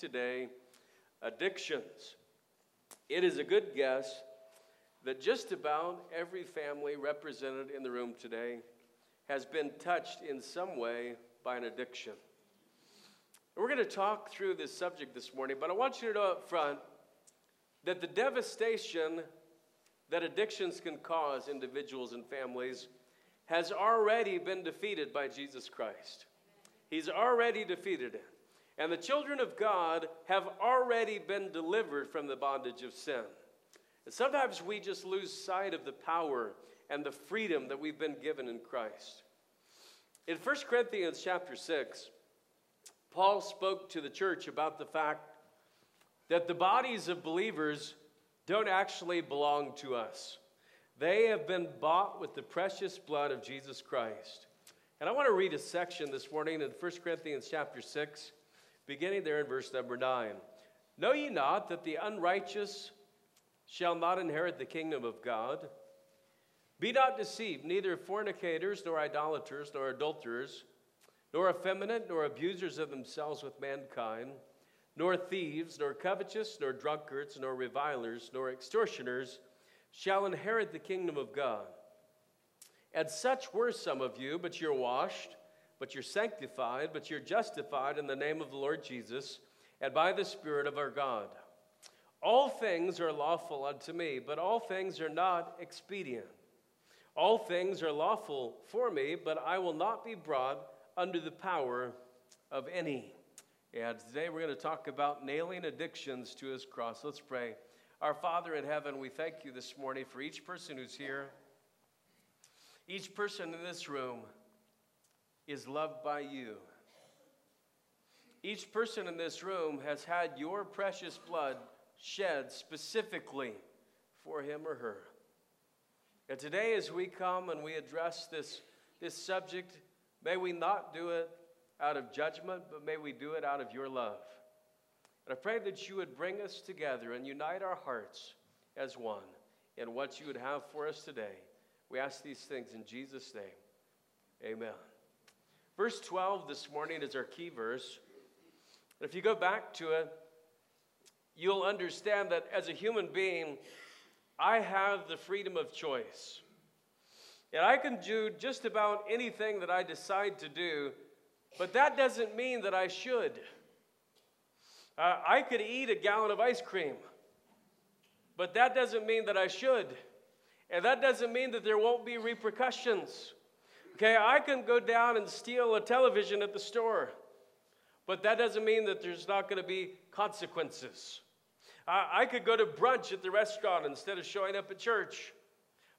today addictions. It is a good guess that just about every family represented in the room today has been touched in some way by an addiction. We're going to talk through this subject this morning, but I want you to know up front that the devastation that addictions can cause individuals and families has already been defeated by Jesus Christ. He's already defeated it. And the children of God have already been delivered from the bondage of sin. And sometimes we just lose sight of the power and the freedom that we've been given in Christ. In 1 Corinthians chapter 6, Paul spoke to the church about the fact that the bodies of believers don't actually belong to us. They have been bought with the precious blood of Jesus Christ. And I want to read a section this morning in 1 Corinthians chapter 6, beginning there in verse number 9. Know ye not that the unrighteous shall not inherit the kingdom of God? Be not deceived, neither fornicators, nor idolaters, nor adulterers, nor effeminate, nor abusers of themselves with mankind, nor thieves, nor covetous, nor drunkards, nor revilers, nor extortioners shall inherit the kingdom of God. And such were some of you, but you're washed, but you're sanctified, but you're justified in the name of the Lord Jesus and by the Spirit of our God. All things are lawful unto me, but all things are not expedient. All things are lawful for me, but I will not be brought under the power of any. And today we're going to talk about nailing addictions to his cross. Let's pray. Our Father in heaven, we thank you this morning for each person who's here. Each person in this room is loved by you. Each person in this room has had your precious blood shed specifically for him or her. And today, as we come and we address this, this subject, may we not do it out of judgment, but may we do it out of your love. And I pray that you would bring us together and unite our hearts as one in what you would have for us today. We ask these things in Jesus' name. Amen. Verse 12 this morning is our key verse. And if you go back to it, you'll understand that as a human being, I have the freedom of choice. And I can do just about anything that I decide to do, but that doesn't mean that I should. Uh, I could eat a gallon of ice cream, but that doesn't mean that I should. And that doesn't mean that there won't be repercussions. Okay, I can go down and steal a television at the store, but that doesn't mean that there's not going to be consequences. I, I could go to brunch at the restaurant instead of showing up at church,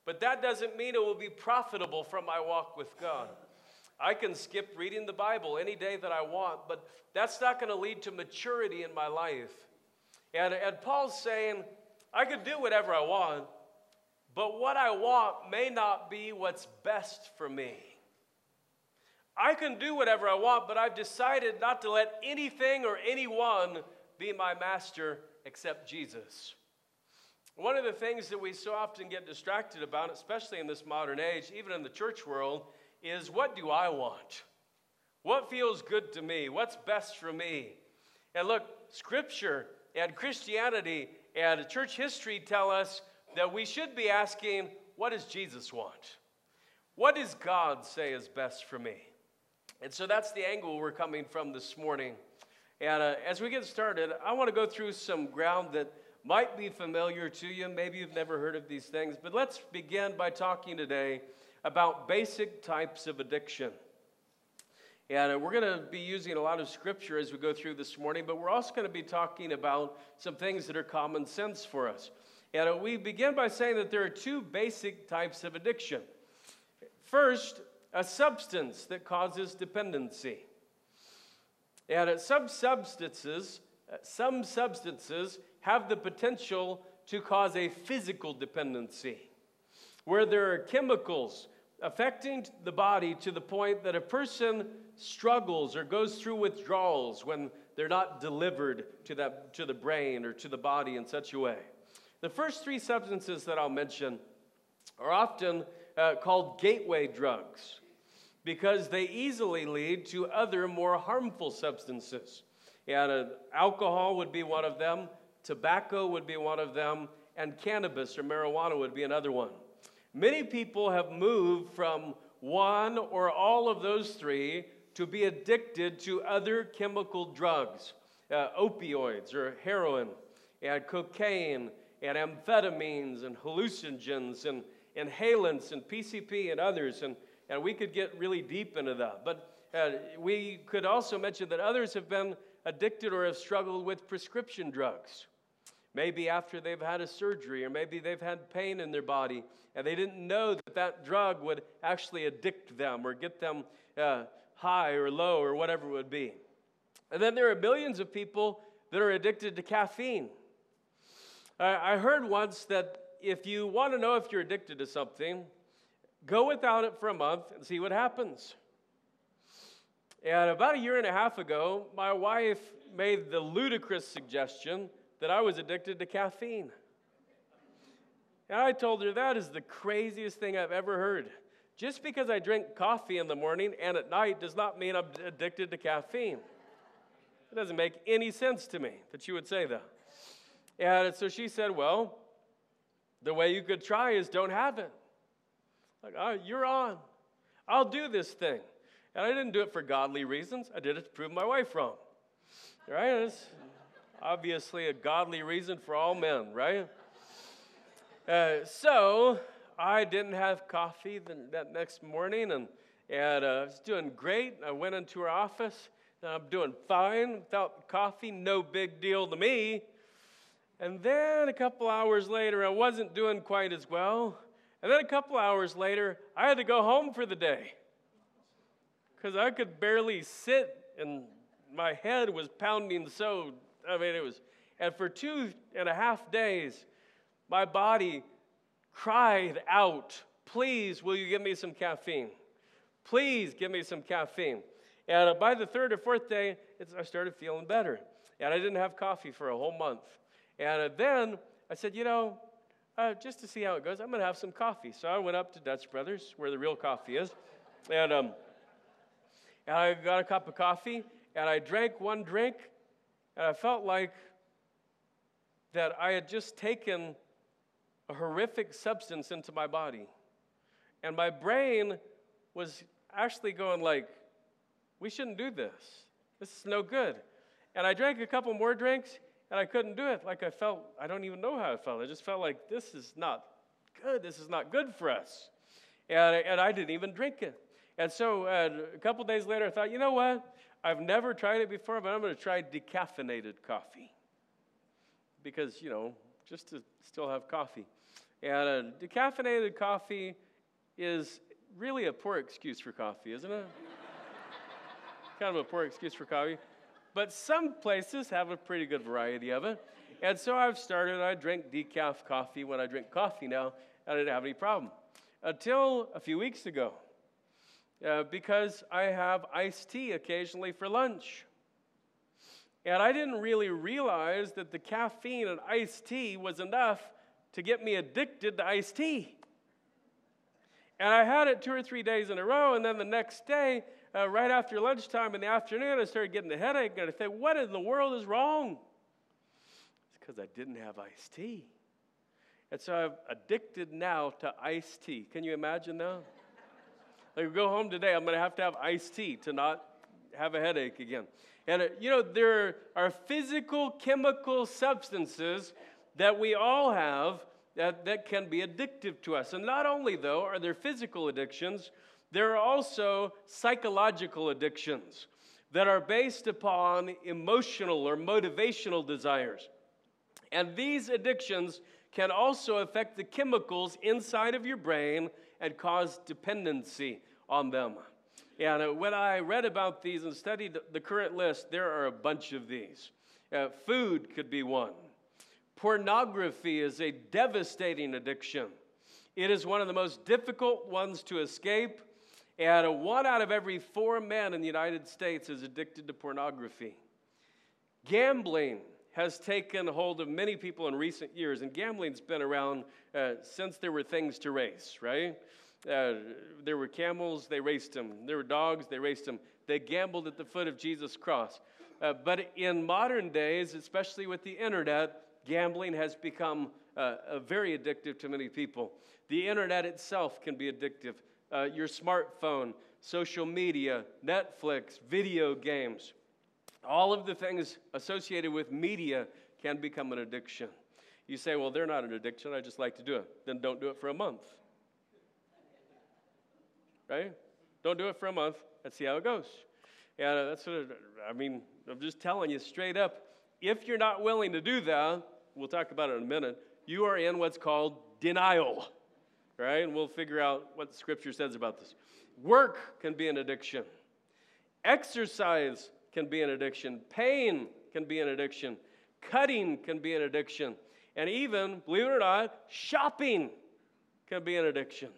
but that doesn't mean it will be profitable from my walk with God. I can skip reading the Bible any day that I want, but that's not going to lead to maturity in my life. And, and Paul's saying, I could do whatever I want, but what I want may not be what's best for me. I can do whatever I want, but I've decided not to let anything or anyone be my master except Jesus. One of the things that we so often get distracted about, especially in this modern age, even in the church world, is what do I want? What feels good to me? What's best for me? And look, Scripture and Christianity and church history tell us that we should be asking, what does Jesus want? What does God say is best for me? And so that's the angle we're coming from this morning. And uh, as we get started, I want to go through some ground that might be familiar to you. Maybe you've never heard of these things, but let's begin by talking today about basic types of addiction. And uh, we're going to be using a lot of scripture as we go through this morning, but we're also going to be talking about some things that are common sense for us. And uh, we begin by saying that there are two basic types of addiction. First, a substance that causes dependency. And uh, some substances, some substances have the potential to cause a physical dependency, where there are chemicals affecting the body to the point that a person struggles or goes through withdrawals when they're not delivered to, that, to the brain or to the body in such a way. The first three substances that I'll mention are often uh, called gateway drugs because they easily lead to other more harmful substances. And uh, alcohol would be one of them, tobacco would be one of them, and cannabis or marijuana would be another one. Many people have moved from one or all of those three to be addicted to other chemical drugs, uh, opioids or heroin, and cocaine, and amphetamines, and hallucinogens, and inhalants, and PCP, and others. And, and we could get really deep into that. But uh, we could also mention that others have been addicted or have struggled with prescription drugs. Maybe after they've had a surgery, or maybe they've had pain in their body, and they didn't know that that drug would actually addict them or get them uh, high or low or whatever it would be. And then there are millions of people that are addicted to caffeine. I heard once that if you want to know if you're addicted to something, go without it for a month and see what happens. And about a year and a half ago, my wife made the ludicrous suggestion that I was addicted to caffeine. And I told her that is the craziest thing I've ever heard. Just because I drink coffee in the morning and at night does not mean I'm addicted to caffeine. It doesn't make any sense to me that you would say that. And so she said, Well, the way you could try is don't have it. Like, oh, you're on. I'll do this thing. And I didn't do it for godly reasons, I did it to prove my wife wrong. Right? It's obviously a godly reason for all men, right? Uh, so I didn't have coffee the, that next morning, and, and uh, I was doing great. I went into her office, and I'm doing fine without coffee, no big deal to me. And then a couple hours later, I wasn't doing quite as well. And then a couple hours later, I had to go home for the day because I could barely sit, and my head was pounding so. I mean, it was. And for two and a half days, my body cried out, Please, will you give me some caffeine? Please give me some caffeine. And by the third or fourth day, I started feeling better. And I didn't have coffee for a whole month. And then I said, You know, uh, just to see how it goes, I'm going to have some coffee. So I went up to Dutch Brothers, where the real coffee is. And, um, and I got a cup of coffee, and I drank one drink, and I felt like that I had just taken a horrific substance into my body. And my brain was actually going like, we shouldn't do this. This is no good. And I drank a couple more drinks and I couldn't do it. Like I felt, I don't even know how I felt. I just felt like this is not good. This is not good for us. And, and I didn't even drink it. And so uh, a couple days later, I thought, you know what? I've never tried it before, but I'm going to try decaffeinated coffee. Because, you know, just to still have coffee. And a decaffeinated coffee is really a poor excuse for coffee, isn't it? kind of a poor excuse for coffee. But some places have a pretty good variety of it. And so I've started, I drink decaf coffee when I drink coffee now, I didn't have any problem. Until a few weeks ago, uh, because I have iced tea occasionally for lunch. And I didn't really realize that the caffeine in iced tea was enough to get me addicted to iced tea. And I had it two or three days in a row, and then the next day, uh, right after lunchtime in the afternoon, I started getting a headache, and I said, what in the world is wrong? It's because I didn't have iced tea. And so I'm addicted now to iced tea. Can you imagine that? like, go home today, I'm going to have to have iced tea to not have a headache again. And, uh, you know, there are physical, chemical substances that we all have that, that can be addictive to us. And not only, though, are there physical addictions, there are also psychological addictions that are based upon emotional or motivational desires. And these addictions can also affect the chemicals inside of your brain and cause dependency on them. And uh, when I read about these and studied the current list, there are a bunch of these. Uh, food could be one. Pornography is a devastating addiction. It is one of the most difficult ones to escape, and one out of every four men in the United States is addicted to pornography. Gambling has taken hold of many people in recent years, and gambling's been around uh, since there were things to race, right? Uh, there were camels, they raced them. There were dogs, they raced them. They gambled at the foot of Jesus' cross. Uh, but in modern days, especially with the internet, gambling has become uh, very addictive to many people. The internet itself can be addictive. Uh, your smartphone, social media, Netflix, video games, all of the things associated with media can become an addiction. You say, well, they're not an addiction, I just like to do it. Then don't do it for a month. Right? Don't do it for a month and see how it goes. And uh, that's what I mean. I'm just telling you straight up. If you're not willing to do that, we'll talk about it in a minute. You are in what's called denial, right? And we'll figure out what the scripture says about this. Work can be an addiction. Exercise can be an addiction. Pain can be an addiction. Cutting can be an addiction. And even, believe it or not, shopping can be an addiction.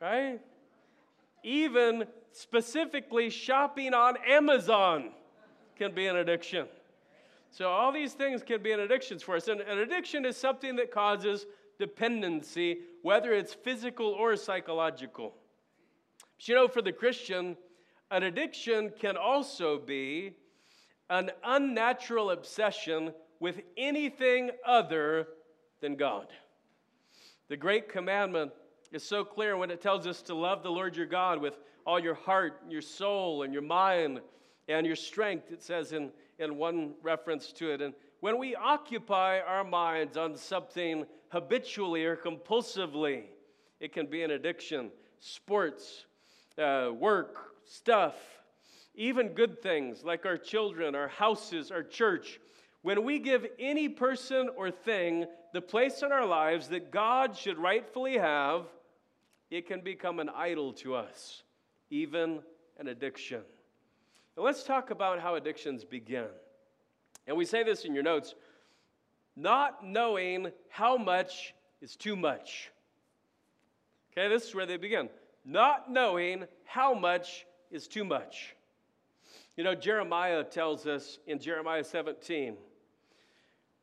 Right? Even specifically shopping on Amazon can be an addiction. So, all these things can be an addiction for us. And an addiction is something that causes dependency, whether it's physical or psychological. But you know, for the Christian, an addiction can also be an unnatural obsession with anything other than God. The great commandment is so clear when it tells us to love the Lord your God with all your heart, your soul, and your mind, and your strength, it says in, in one reference to it. And when we occupy our minds on something habitually or compulsively, it can be an addiction. Sports, uh, work, stuff, even good things like our children, our houses, our church. When we give any person or thing the place in our lives that God should rightfully have, it can become an idol to us even an addiction. Now, let's talk about how addictions begin. And we say this in your notes not knowing how much is too much. Okay, this is where they begin. Not knowing how much is too much. You know, Jeremiah tells us in Jeremiah 17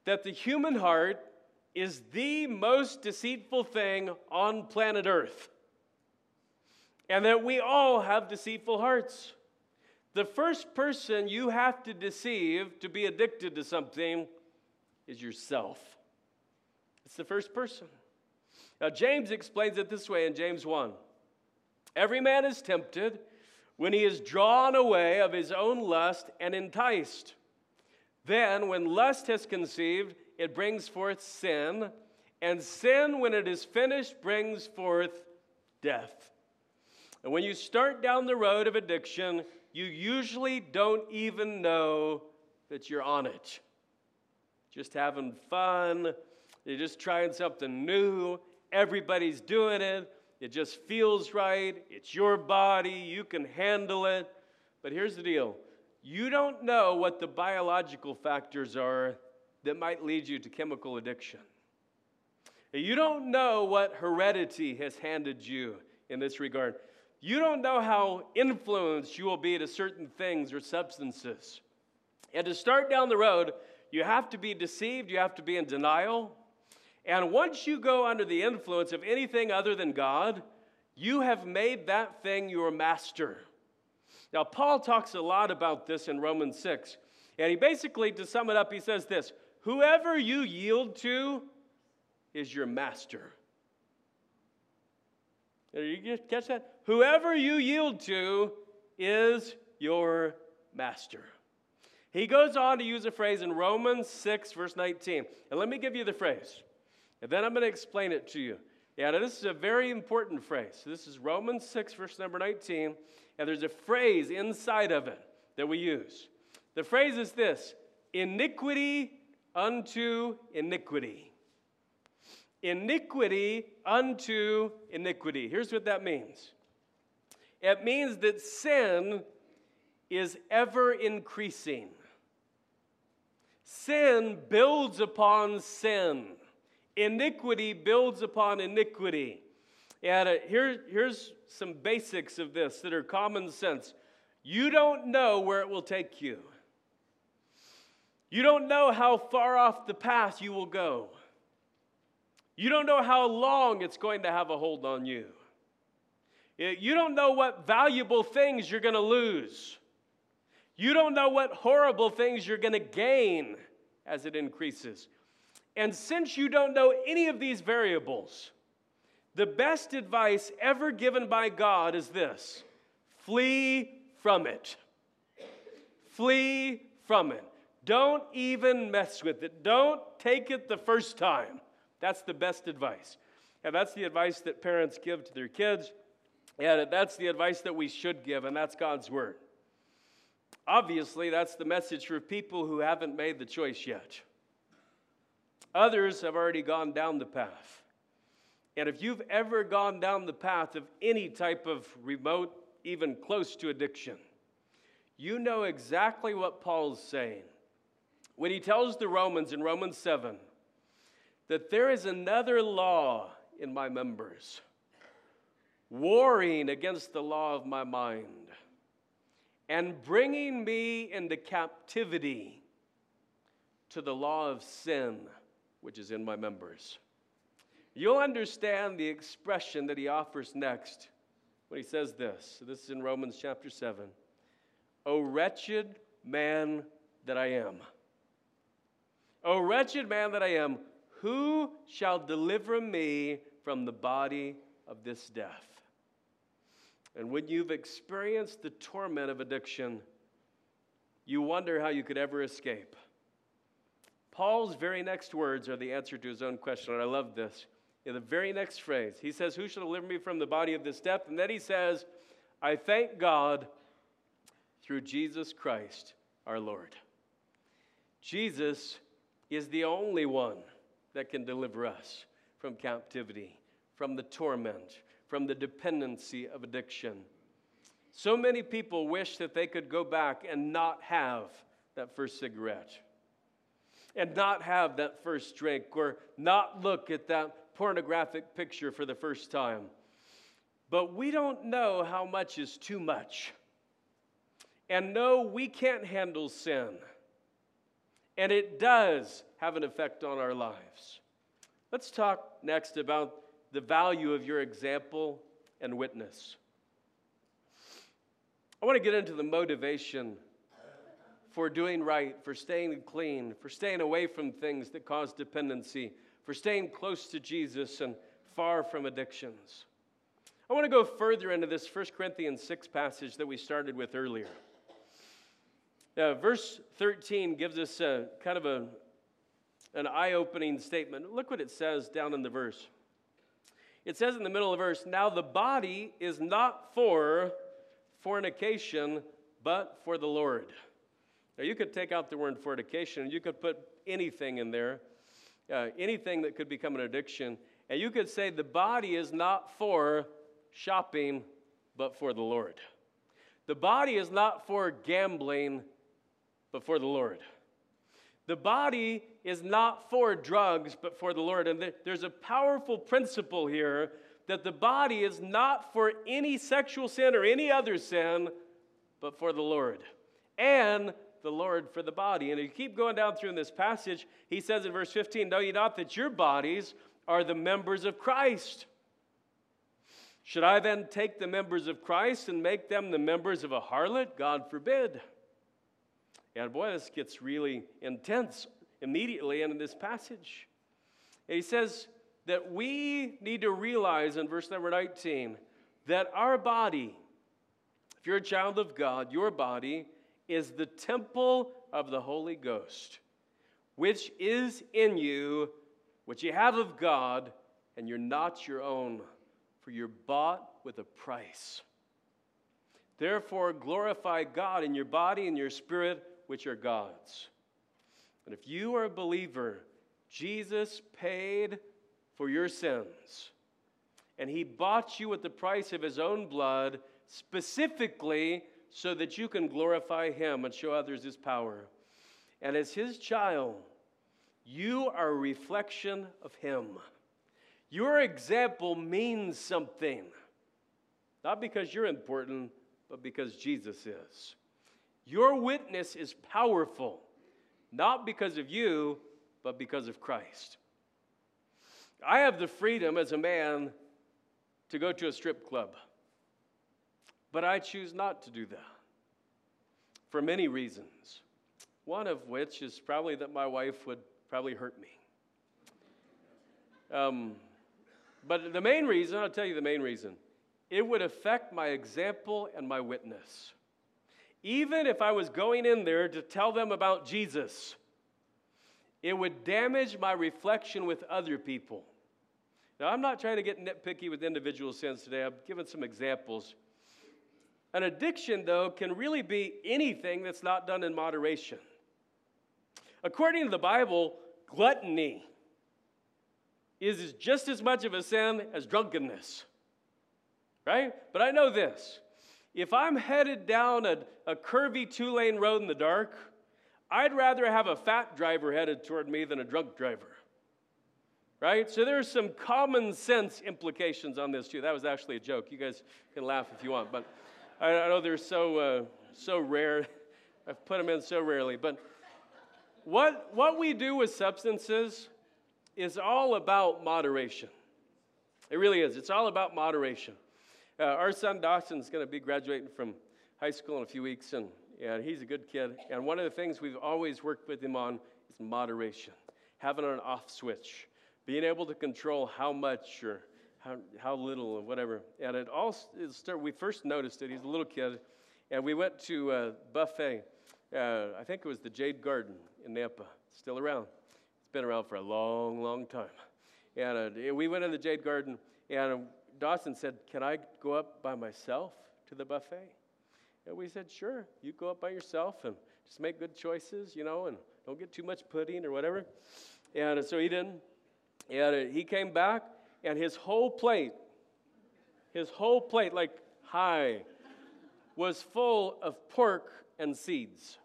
that the human heart is the most deceitful thing on planet Earth and that we all have deceitful hearts. The first person you have to deceive to be addicted to something is yourself. It's the first person. Now, James explains it this way in James 1 Every man is tempted when he is drawn away of his own lust and enticed. Then, when lust has conceived, it brings forth sin, and sin, when it is finished, brings forth death. And when you start down the road of addiction, you usually don't even know that you're on it. Just having fun, you're just trying something new, everybody's doing it, it just feels right, it's your body, you can handle it. But here's the deal you don't know what the biological factors are that might lead you to chemical addiction. You don't know what heredity has handed you in this regard. You don't know how influenced you will be to certain things or substances. And to start down the road, you have to be deceived, you have to be in denial. And once you go under the influence of anything other than God, you have made that thing your master. Now, Paul talks a lot about this in Romans 6. And he basically, to sum it up, he says this Whoever you yield to is your master. Did you catch that? Whoever you yield to is your master. He goes on to use a phrase in Romans 6, verse 19. And let me give you the phrase, and then I'm going to explain it to you. Yeah, now this is a very important phrase. This is Romans 6, verse number 19, and there's a phrase inside of it that we use. The phrase is this iniquity unto iniquity iniquity unto iniquity. Here's what that means it means that sin is ever increasing. Sin builds upon sin. Iniquity builds upon iniquity. And uh, here, here's some basics of this that are common sense. You don't know where it will take you. You don't know how far off the path you will go. You don't know how long it's going to have a hold on you. You don't know what valuable things you're going to lose. You don't know what horrible things you're going to gain as it increases. And since you don't know any of these variables, the best advice ever given by God is this flee from it. Flee from it. Don't even mess with it. Don't take it the first time. That's the best advice. And that's the advice that parents give to their kids. And that's the advice that we should give, and that's God's word. Obviously, that's the message for people who haven't made the choice yet. Others have already gone down the path. And if you've ever gone down the path of any type of remote, even close to addiction, you know exactly what Paul's saying. When he tells the Romans in Romans 7 that there is another law in my members, warring against the law of my mind, and bringing me into captivity to the law of sin which is in my members. You'll understand the expression that he offers next when he says this. This is in Romans chapter 7. O wretched man that I am. O wretched man that I am, who shall deliver me from the body of this death? And when you've experienced the torment of addiction, you wonder how you could ever escape. Paul's very next words are the answer to his own question, and I love this. In the very next phrase, he says, Who shall deliver me from the body of this death? And then he says, I thank God through Jesus Christ our Lord. Jesus is the only one that can deliver us from captivity, from the torment, from the dependency of addiction. So many people wish that they could go back and not have that first cigarette and not have that first drink or not look at that pornographic picture for the first time. But we don't know how much is too much. And no, we can't handle sin. And it does have an effect on our lives. Let's talk next about the value of your example and witness. I want to get into the motivation for doing right, for staying clean, for staying away from things that cause dependency, for staying close to Jesus and far from addictions. I want to go further into this 1 Corinthians 6 passage that we started with earlier. Uh, verse 13 gives us a, kind of a, an eye opening statement. Look what it says down in the verse. It says in the middle of the verse, Now the body is not for fornication, but for the Lord now, you could take out the word fornication and you could put anything in there, uh, anything that could become an addiction. And you could say the body is not for shopping, but for the Lord. The body is not for gambling, but for the Lord. The body is not for drugs, but for the Lord. And there's a powerful principle here that the body is not for any sexual sin or any other sin, but for the Lord. And the Lord for the body. And if you keep going down through in this passage, he says in verse 15, Know ye not that your bodies are the members of Christ? Should I then take the members of Christ and make them the members of a harlot? God forbid. And boy, this gets really intense immediately in this passage. And he says that we need to realize in verse number 19 that our body, if you're a child of God, your body is the temple of the Holy Ghost, which is in you, which you have of God, and you're not your own, for you're bought with a price. Therefore, glorify God in your body and your spirit, which are God's. And if you are a believer, Jesus paid for your sins. And he bought you at the price of his own blood, specifically so that you can glorify Him and show others His power. And as His child, you are a reflection of Him. Your example means something, not because you're important, but because Jesus is. Your witness is powerful, not because of you, but because of Christ. I have the freedom as a man to go to a strip club. But I choose not to do that. for many reasons. One of which is probably that my wife would probably hurt me. Um, but the main reason, I'll tell you the main reason, it would affect my example and my witness. Even if I was going in there to tell them about Jesus, it would damage my reflection with other people. Now, I'm not trying to get nitpicky with individual sins today. I've given some examples. An addiction, though, can really be anything that's not done in moderation. According to the Bible, gluttony is just as much of a sin as drunkenness. Right? But I know this if I'm headed down a, a curvy two lane road in the dark, I'd rather have a fat driver headed toward me than a drunk driver. Right? So there's some common sense implications on this too. That was actually a joke. You guys can laugh if you want, but I, I know they're so, uh, so rare. I've put them in so rarely. But what, what we do with substances is all about moderation. It really is. It's all about moderation. Uh, our son Dawson's going to be graduating from high school in a few weeks, and, and he's a good kid. And one of the things we've always worked with him on is moderation, having an off switch, being able to control how much or how, how little or whatever. And it all it started, we first noticed it. He's a little kid, and we went to a buffet. Uh, I think it was the Jade Garden in Nampa, still around. It's been around for a long, long time. And uh, we went in the Jade Garden, and Dawson said, Can I go up by myself to the buffet? And we said, Sure, you go up by yourself and just make good choices, you know, and don't get too much pudding or whatever. And so he didn't. And uh, he came back, and his whole plate, his whole plate, like high, was full of pork and seeds.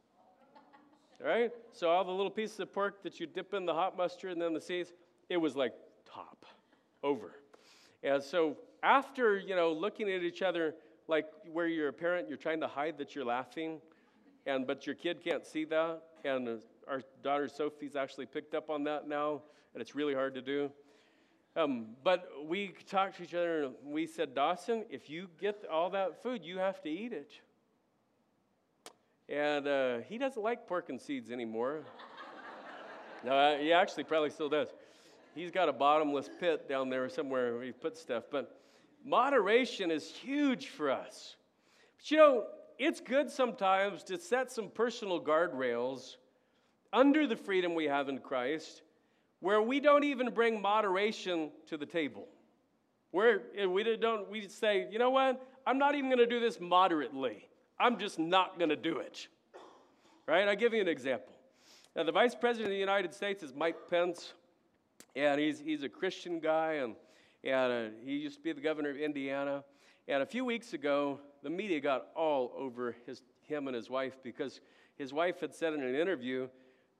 Right? So all the little pieces of pork that you dip in the hot mustard and then the seeds, it was like top, over. And so after, you know, looking at each other like where you're a parent, you're trying to hide that you're laughing, and but your kid can't see that. And our daughter Sophie's actually picked up on that now, and it's really hard to do. Um, but we talked to each other and we said, Dawson, if you get all that food, you have to eat it. And uh, he doesn't like pork and seeds anymore. no, uh, he actually probably still does. He's got a bottomless pit down there somewhere where he puts stuff. But moderation is huge for us. But you know, it's good sometimes to set some personal guardrails under the freedom we have in Christ where we don't even bring moderation to the table. Where eh, we don't, we say, you know what? I'm not even going to do this moderately. I'm just not going to do it. Right? I'll give you an example. Now, the Vice President of the United States is Mike Pence, and he's, he's a Christian guy, and, and uh, he used to be the governor of Indiana. And a few weeks ago, the media got all over his, him and his wife because his wife had said in an interview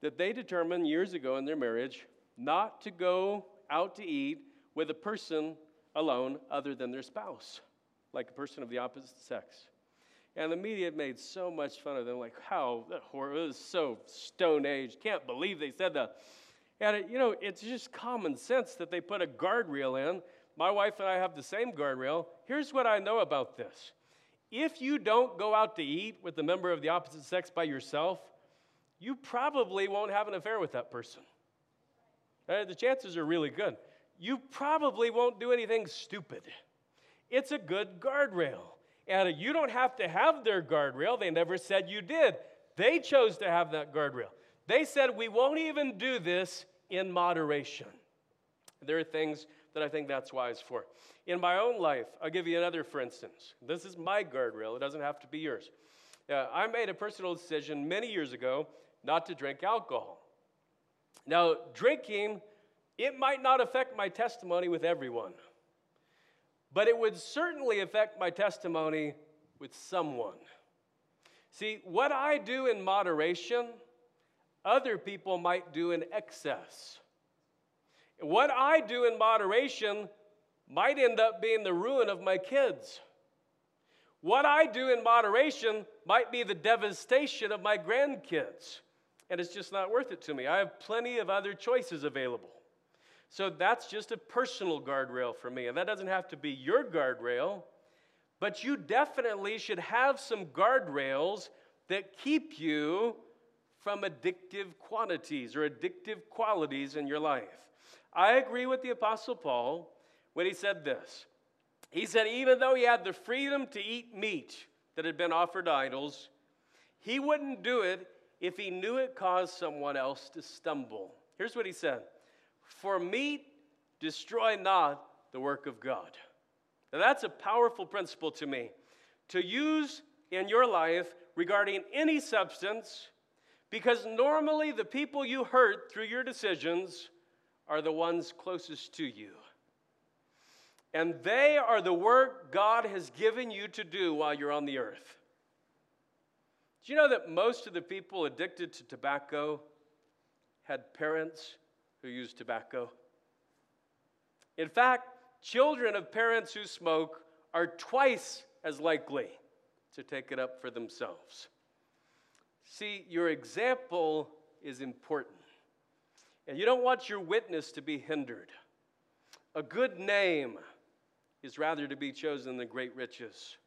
that they determined years ago in their marriage not to go out to eat with a person alone other than their spouse, like a person of the opposite sex. And the media made so much fun of them, like, how that horror, it was so stone age. Can't believe they said that. And, it, you know, it's just common sense that they put a guardrail in. My wife and I have the same guardrail. Here's what I know about this if you don't go out to eat with a member of the opposite sex by yourself, you probably won't have an affair with that person. Uh, the chances are really good. You probably won't do anything stupid. It's a good guardrail. And you don't have to have their guardrail. They never said you did. They chose to have that guardrail. They said, we won't even do this in moderation. There are things that I think that's wise for. In my own life, I'll give you another for instance. This is my guardrail, it doesn't have to be yours. Uh, I made a personal decision many years ago not to drink alcohol. Now, drinking, it might not affect my testimony with everyone, but it would certainly affect my testimony with someone. See, what I do in moderation, other people might do in excess. What I do in moderation might end up being the ruin of my kids. What I do in moderation might be the devastation of my grandkids and it's just not worth it to me. I have plenty of other choices available. So that's just a personal guardrail for me. And that doesn't have to be your guardrail, but you definitely should have some guardrails that keep you from addictive quantities or addictive qualities in your life. I agree with the Apostle Paul when he said this. He said, even though he had the freedom to eat meat that had been offered idols, he wouldn't do it if he knew it caused someone else to stumble. Here's what he said For meat, destroy not the work of God. Now, that's a powerful principle to me. To use in your life regarding any substance, because normally the people you hurt through your decisions are the ones closest to you. And they are the work God has given you to do while you're on the earth. Do you know that most of the people addicted to tobacco had parents who used tobacco? In fact, children of parents who smoke are twice as likely to take it up for themselves. See, your example is important. And you don't want your witness to be hindered. A good name is rather to be chosen than great riches.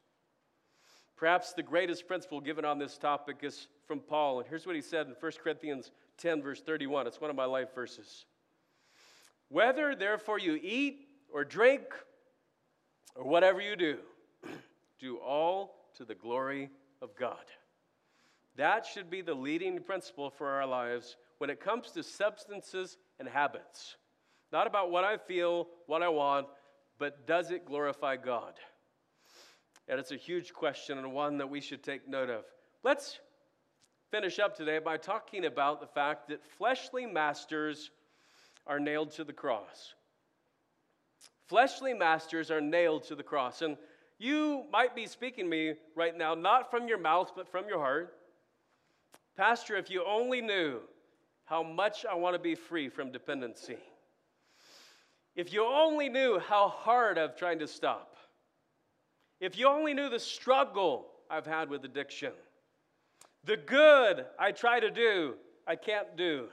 Perhaps the greatest principle given on this topic is from Paul. And here's what he said in 1 Corinthians 10, verse 31. It's one of my life verses. Whether, therefore, you eat or drink or whatever you do, do all to the glory of God. That should be the leading principle for our lives when it comes to substances and habits. Not about what I feel, what I want, but does it glorify God? And it's a huge question and one that we should take note of. Let's finish up today by talking about the fact that fleshly masters are nailed to the cross. Fleshly masters are nailed to the cross. And you might be speaking to me right now, not from your mouth, but from your heart. Pastor, if you only knew how much I want to be free from dependency. If you only knew how hard I've tried to stop. If you only knew the struggle I've had with addiction. The good I try to do, I can't do.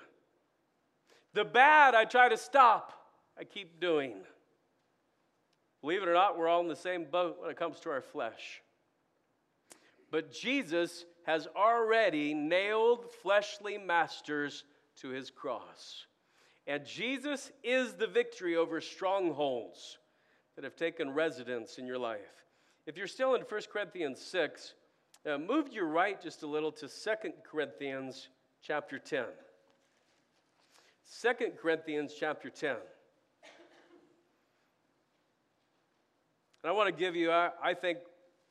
The bad I try to stop, I keep doing. Believe it or not, we're all in the same boat when it comes to our flesh. But Jesus has already nailed fleshly masters to his cross. And Jesus is the victory over strongholds that have taken residence in your life. If you're still in 1 Corinthians 6, uh, move your right just a little to 2 Corinthians chapter 10. 2 Corinthians chapter 10. And I want to give you, I, I think,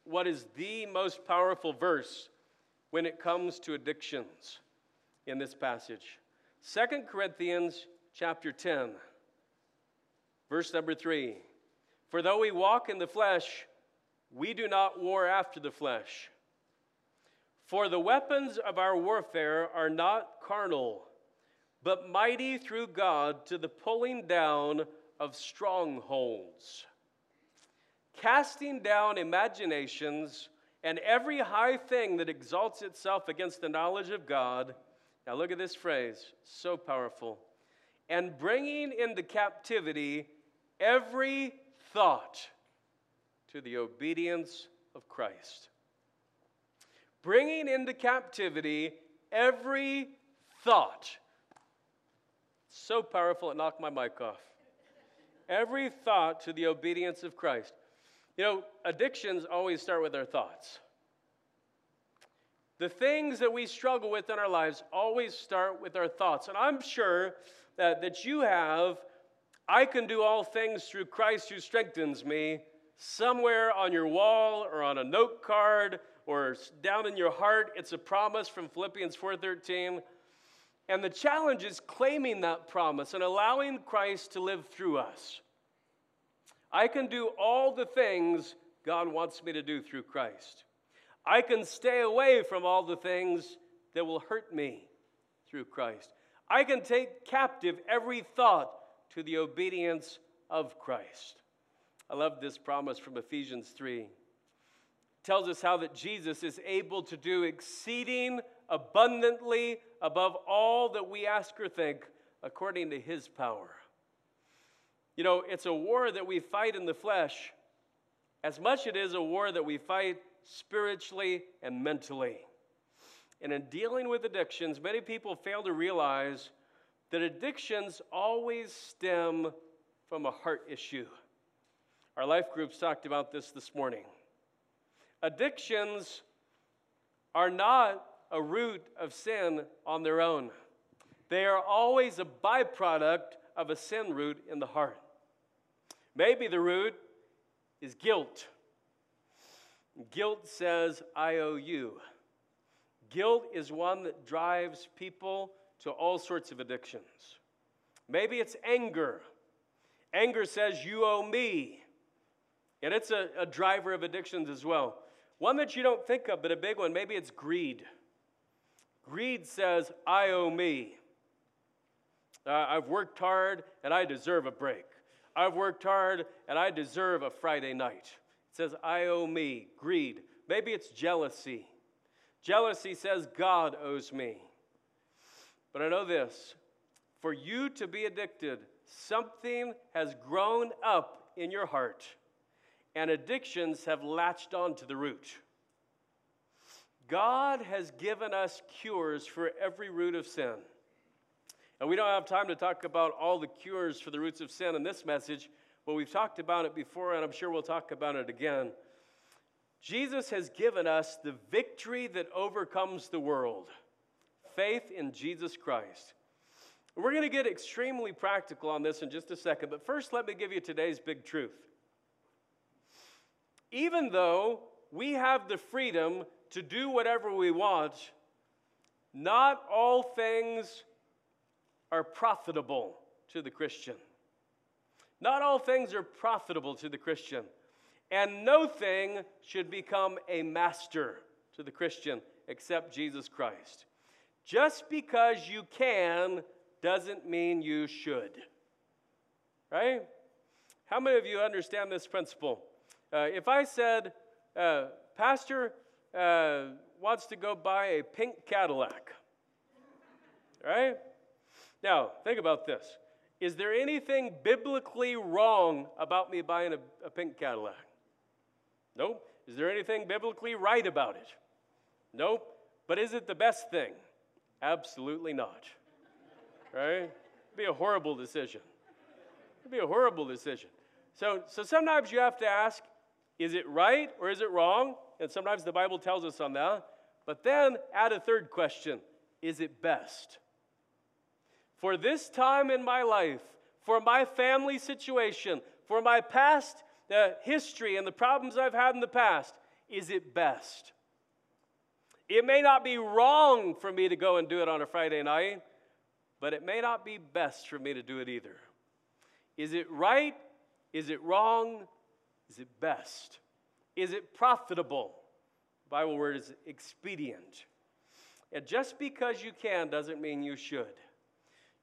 what is the most powerful verse when it comes to addictions in this passage. Second Corinthians chapter 10, verse number 3. For though we walk in the flesh, we do not war after the flesh. For the weapons of our warfare are not carnal, but mighty through God to the pulling down of strongholds, casting down imaginations and every high thing that exalts itself against the knowledge of God. Now, look at this phrase, so powerful. And bringing into captivity every thought to the obedience of Christ. Bringing into captivity every thought. So powerful, it knocked my mic off. Every thought to the obedience of Christ. You know, addictions always start with our thoughts. The things that we struggle with in our lives always start with our thoughts. And I'm sure that, that you have, I can do all things through Christ who strengthens me, somewhere on your wall or on a note card or down in your heart. It's a promise from Philippians 4:13. And the challenge is claiming that promise and allowing Christ to live through us. I can do all the things God wants me to do through Christ. I can stay away from all the things that will hurt me through Christ. I can take captive every thought to the obedience of Christ. I love this promise from Ephesians 3. It tells us how that Jesus is able to do exceeding abundantly above all that we ask or think according to his power. You know, it's a war that we fight in the flesh as much as it is a war that we fight spiritually and mentally. And in dealing with addictions, many people fail to realize that addictions always stem from a heart issue. Our life groups talked about this this morning. Addictions are not a root of sin on their own, they are always a byproduct of a sin root in the heart. Maybe the root is guilt. Guilt says, I owe you. Guilt is one that drives people to all sorts of addictions. Maybe it's anger. Anger says, You owe me. And it's a, a, driver of addictions as well. One that you don't think of, but a big one, maybe it's greed. Greed says, I owe me. Uh, I've worked hard and I deserve a break. I've worked hard and I deserve a Friday night. It says, I owe me. Greed. Maybe it's jealousy. Jealousy says, God owes me. But I know this for you to be addicted, something has grown up in your heart, and addictions have latched onto the root. God has given us cures for every root of sin. And we don't have time to talk about all the cures for the roots of sin in this message, but we've talked about it before, and I'm sure we'll talk about it again. Jesus has given us the victory that overcomes the world faith in Jesus Christ. We're going to get extremely practical on this in just a second, but first, let me give you today's big truth. Even though we have the freedom to do whatever we want, not all things are profitable to the Christian. Not all things are profitable to the Christian. And no thing should become a master to the Christian except Jesus Christ. Just because you can doesn't mean you should. Right? How many of you understand this principle? Uh, if I said, uh, Pastor uh, wants to go buy a pink Cadillac, right? Now, think about this. Is there anything biblically wrong about me buying a, a pink Cadillac? Nope. Is there anything biblically right about it? Nope. But is it the best thing? Absolutely not. Right? It'd be a horrible decision. It'd be a horrible decision. So, so sometimes you have to ask, is it right or is it wrong? And sometimes the Bible tells us on that. But then add a third question is it best? For this time in my life, for my family situation, for my past the history and the problems I've had in the past, is it best? It may not be wrong for me to go and do it on a Friday night, but it may not be best for me to do it either. Is it right? Is it wrong? Is it best? Is it profitable? The Bible word is expedient. And just because you can doesn't mean you should.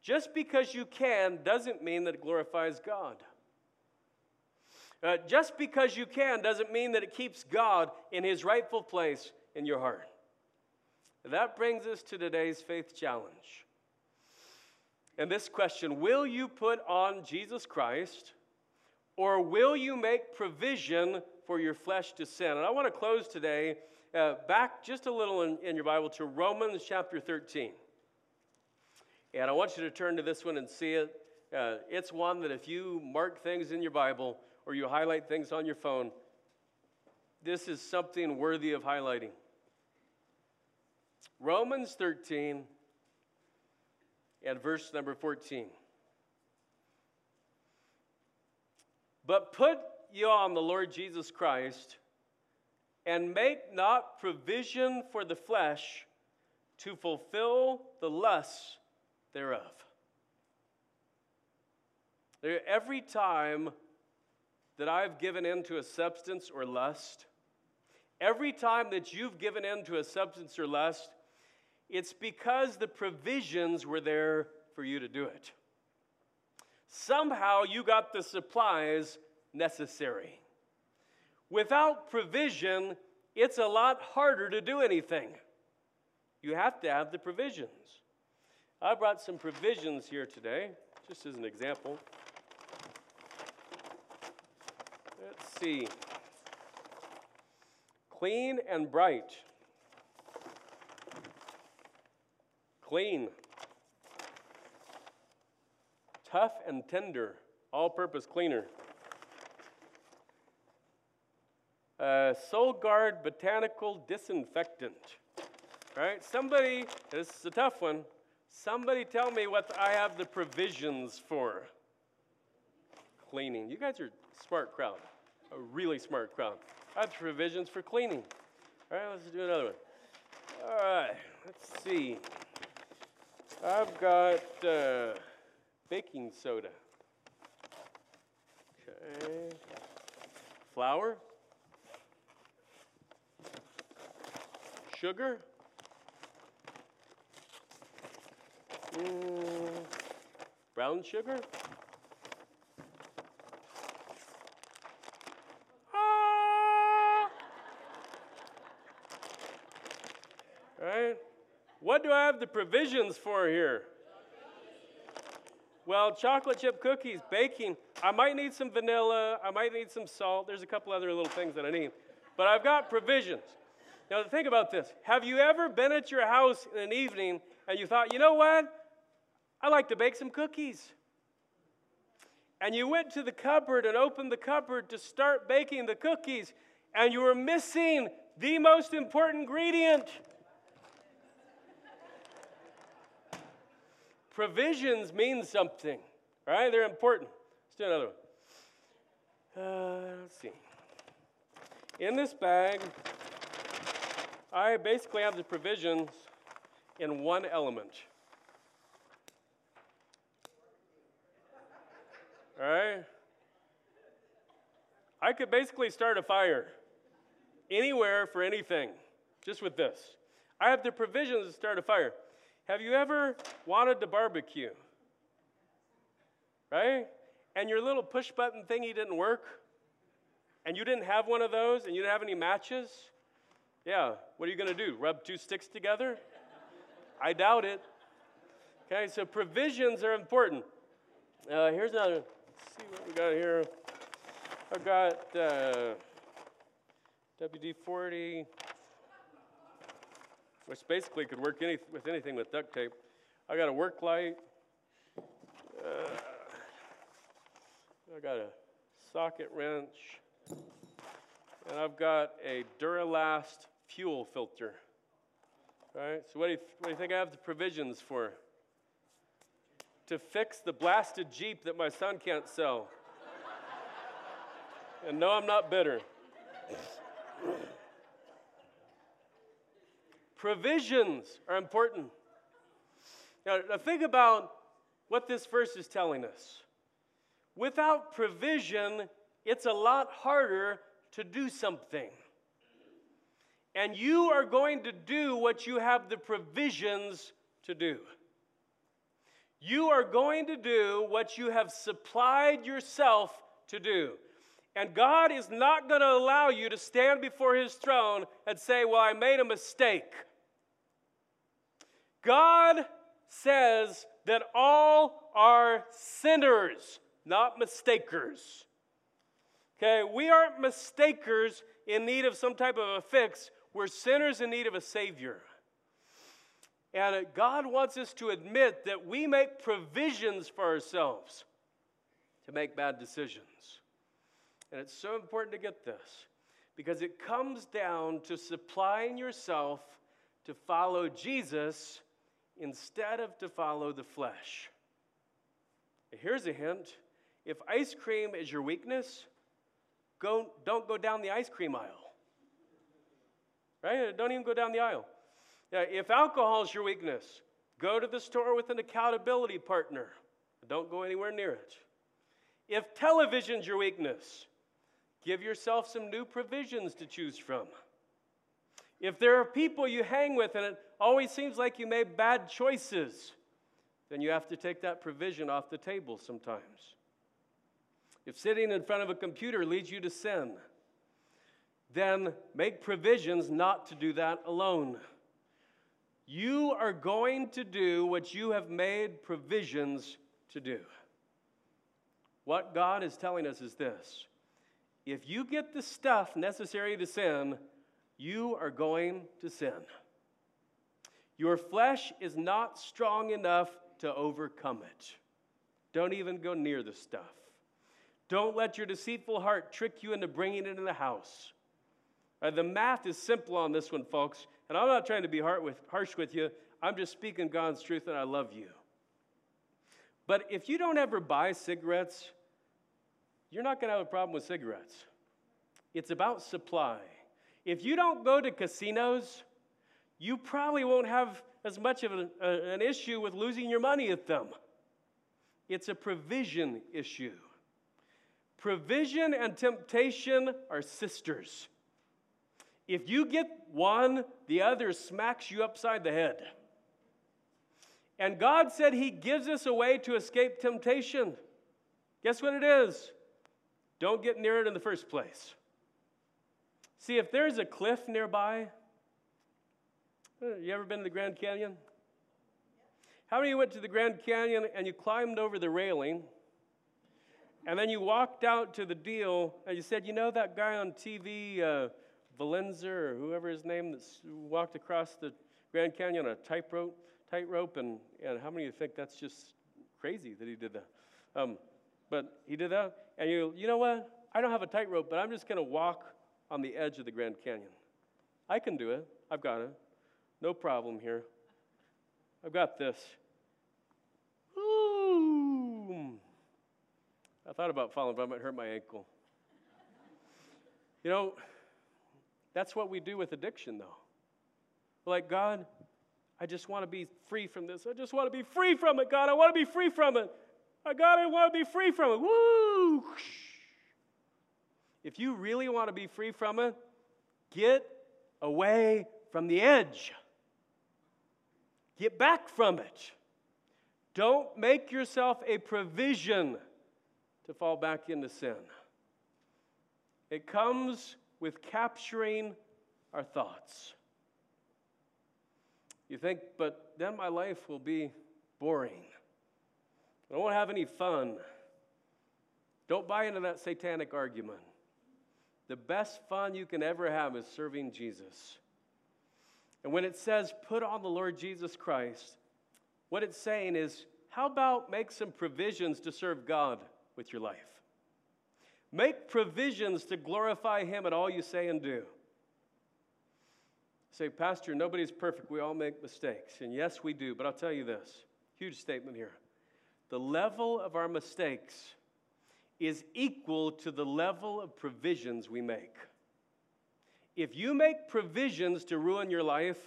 Just because you can doesn't mean that it glorifies God. Uh, just because you can doesn't mean that it keeps God in his rightful place in your heart. That brings us to today's faith challenge. And this question Will you put on Jesus Christ, or will you make provision for your flesh to sin? And I want to close today uh, back just a little in, in your Bible to Romans chapter 13. And I want you to turn to this one and see it. Uh, it's one that if you mark things in your Bible, or you highlight things on your phone, this is something worthy of highlighting. Romans 13 and verse number 14. But put you on the Lord Jesus Christ, and make not provision for the flesh to fulfill the lusts thereof. Every time that I've given in to a substance or lust, every time that you've given in to a substance or lust, it's because the provisions were there for you to do it. Somehow you got the supplies necessary. Without provision, it's a lot harder to do anything. You have to have the provisions. I brought some provisions here today, just as an example. Let's see. Clean and bright. clean, tough and tender, all purpose cleaner. Uh, Solgaard Botanical Disinfectant. All right, somebody, this is a tough one. Somebody tell me what I have the provisions for cleaning. You guys are a smart crowd, a really smart crowd. I have provisions for cleaning. All right, let's do another one. All right, let's see. I've got uh, baking soda. Okay. Flour. Sugar. Mm, brown sugar. Ah! Right? What do I have the provisions for here? Well, chocolate chip cookies, baking. I might need some vanilla. I might need some salt. There's a couple other little things that I need. But I've got provisions. Now, think about this. Have you ever been at your house in an evening and you thought, you know what? I like to bake some cookies. And you went to the cupboard and opened the cupboard to start baking the cookies, and you were missing the most important ingredient. Provisions mean something, right? They're important. Let's do another one. Uh, let's see. In this bag, I basically have the provisions in one element. Right? I could basically start a fire anywhere for anything, just with this. I have the provisions to start a fire. Have you ever wanted to barbecue? Right? And your little push button thingy didn't work? And you didn't have one of those and you didn't have any matches? Yeah, what are you going to do? Rub two sticks together? I doubt it. Okay, so provisions are important. Uh, here's another. Let's see what we got here. I've got uh, WD 40, which basically could work any, with anything with duct tape. I got a work light. Uh, I got a socket wrench. And I've got a Duralast fuel filter. All right, so what do, you, what do you think I have the provisions for? To fix the blasted Jeep that my son can't sell. and no, I'm not bitter. Provisions are important. Now, think about what this verse is telling us. Without provision, it's a lot harder to do something. And you are going to do what you have the provisions to do. You are going to do what you have supplied yourself to do. And God is not going to allow you to stand before His throne and say, Well, I made a mistake. God says that all are sinners, not mistakers. Okay, we aren't mistakers in need of some type of a fix. We're sinners in need of a Savior. And God wants us to admit that we make provisions for ourselves to make bad decisions. And it's so important to get this because it comes down to supplying yourself to follow Jesus instead of to follow the flesh. Here's a hint if ice cream is your weakness, go, don't go down the ice cream aisle. Right? Don't even go down the aisle. Yeah, if alcohol is your weakness, go to the store with an accountability partner. Don't go anywhere near it. If television's your weakness, give yourself some new provisions to choose from. If there are people you hang with and it always seems like you made bad choices, then you have to take that provision off the table sometimes. If sitting in front of a computer leads you to sin, then make provisions not to do that alone. You are going to do what you have made provisions to do. What God is telling us is this if you get the stuff necessary to sin, you are going to sin. Your flesh is not strong enough to overcome it. Don't even go near the stuff. Don't let your deceitful heart trick you into bringing it in the house. Uh, the math is simple on this one, folks. And I'm not trying to be with, harsh with you. I'm just speaking God's truth, and I love you. But if you don't ever buy cigarettes, you're not going to have a problem with cigarettes. It's about supply. If you don't go to casinos, you probably won't have as much of an issue with losing your money at them. It's a provision issue. Provision and temptation are sisters. If you get one, the other smacks you upside the head. And God said He gives us a way to escape temptation. Guess what it is? Don't get near it in the first place. See, if there's a cliff nearby, you ever been to the Grand Canyon? How many went to the Grand Canyon and you climbed over the railing? And then you walked out to the deal and you said, You know that guy on TV, uh, Valenza or whoever his name that walked across the Grand Canyon on a tightrope, tightrope, and, and how many of you think that's just crazy that he did that? Um, but he did that, and you, you know what? I don't have a tightrope, but I'm just going to walk on the edge of the Grand Canyon. I can do it. I've got it. No problem here. I've got this. I thought about falling, but I might hurt my ankle. You know, that's what we do with addiction, though. like, God, I just want to be free from this. I just want to be free from it, God. I want to be free from it. I God, I want to be free from it. Woo! If you really want to be free from it, get away from the edge. Get back from it. Don't make yourself a provision to fall back into sin. It comes with capturing our thoughts. You think, but then my life will be boring. I won't have any fun. Don't buy into that satanic argument. The best fun you can ever have is serving Jesus. And when it says, put on the Lord Jesus Christ, what it's saying is, how about make some provisions to serve God with your life? Make provisions to glorify Him in all you say and do. Say, Pastor, nobody's perfect. We all make mistakes. And yes, we do. But I'll tell you this huge statement here. The level of our mistakes is equal to the level of provisions we make. If you make provisions to ruin your life,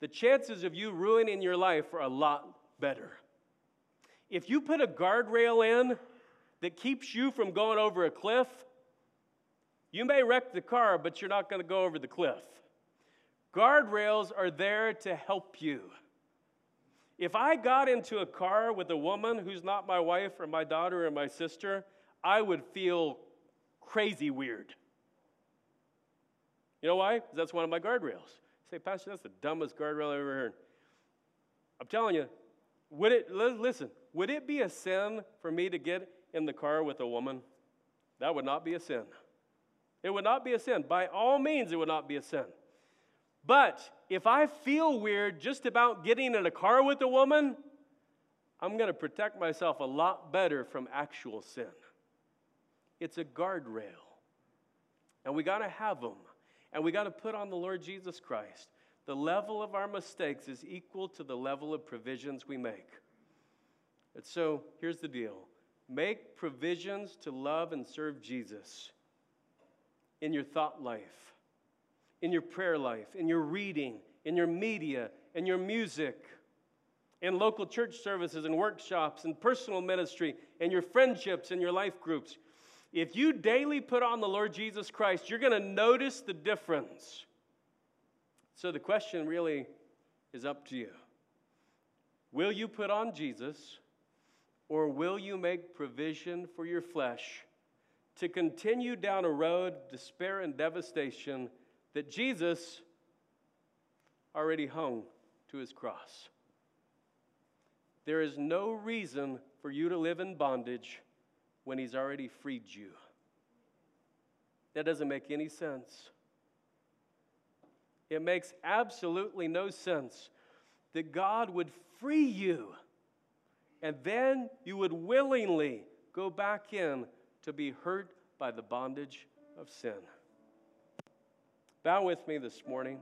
the chances of you ruining your life are a lot better. If you put a guardrail in that keeps you from going over a cliff, you may wreck the car, but you're not going to go over the cliff. Guardrails are there to help you. If I got into a car with a woman who's not my wife or my daughter or my sister, I would feel crazy weird. You know why? Because that's one of my guardrails. say, Pastor, that's the dumbest guardrail I've ever heard. I'm telling you, would it, listen, would it be a sin for me to get in the car with a woman, that would not be a sin. It would not be a sin. By all means, it would not be a sin. But if I feel weird just about getting in a car with a woman, I'm going to protect myself a lot better from actual sin. It's a guardrail. And we got to have them. And we got to put on the Lord Jesus Christ. The level of our mistakes is equal to the level of provisions we make. And so here's the deal Make provisions to love and serve Jesus in your thought life, in your prayer life, in your reading, in your media, in your music, in local church services and workshops, and personal ministry, in your friendships and your life groups. If you daily put on the Lord Jesus Christ, you're going to notice the difference. So the question really is up to you. Will you put on Jesus? Or will you make provision for your flesh to continue down a road of despair and devastation that Jesus already hung to his cross? There is no reason for you to live in bondage when he's already freed you. That doesn't make any sense. It makes absolutely no sense that God would free you, and then you would willingly go back in to be hurt by the bondage of sin. Bow with me this morning.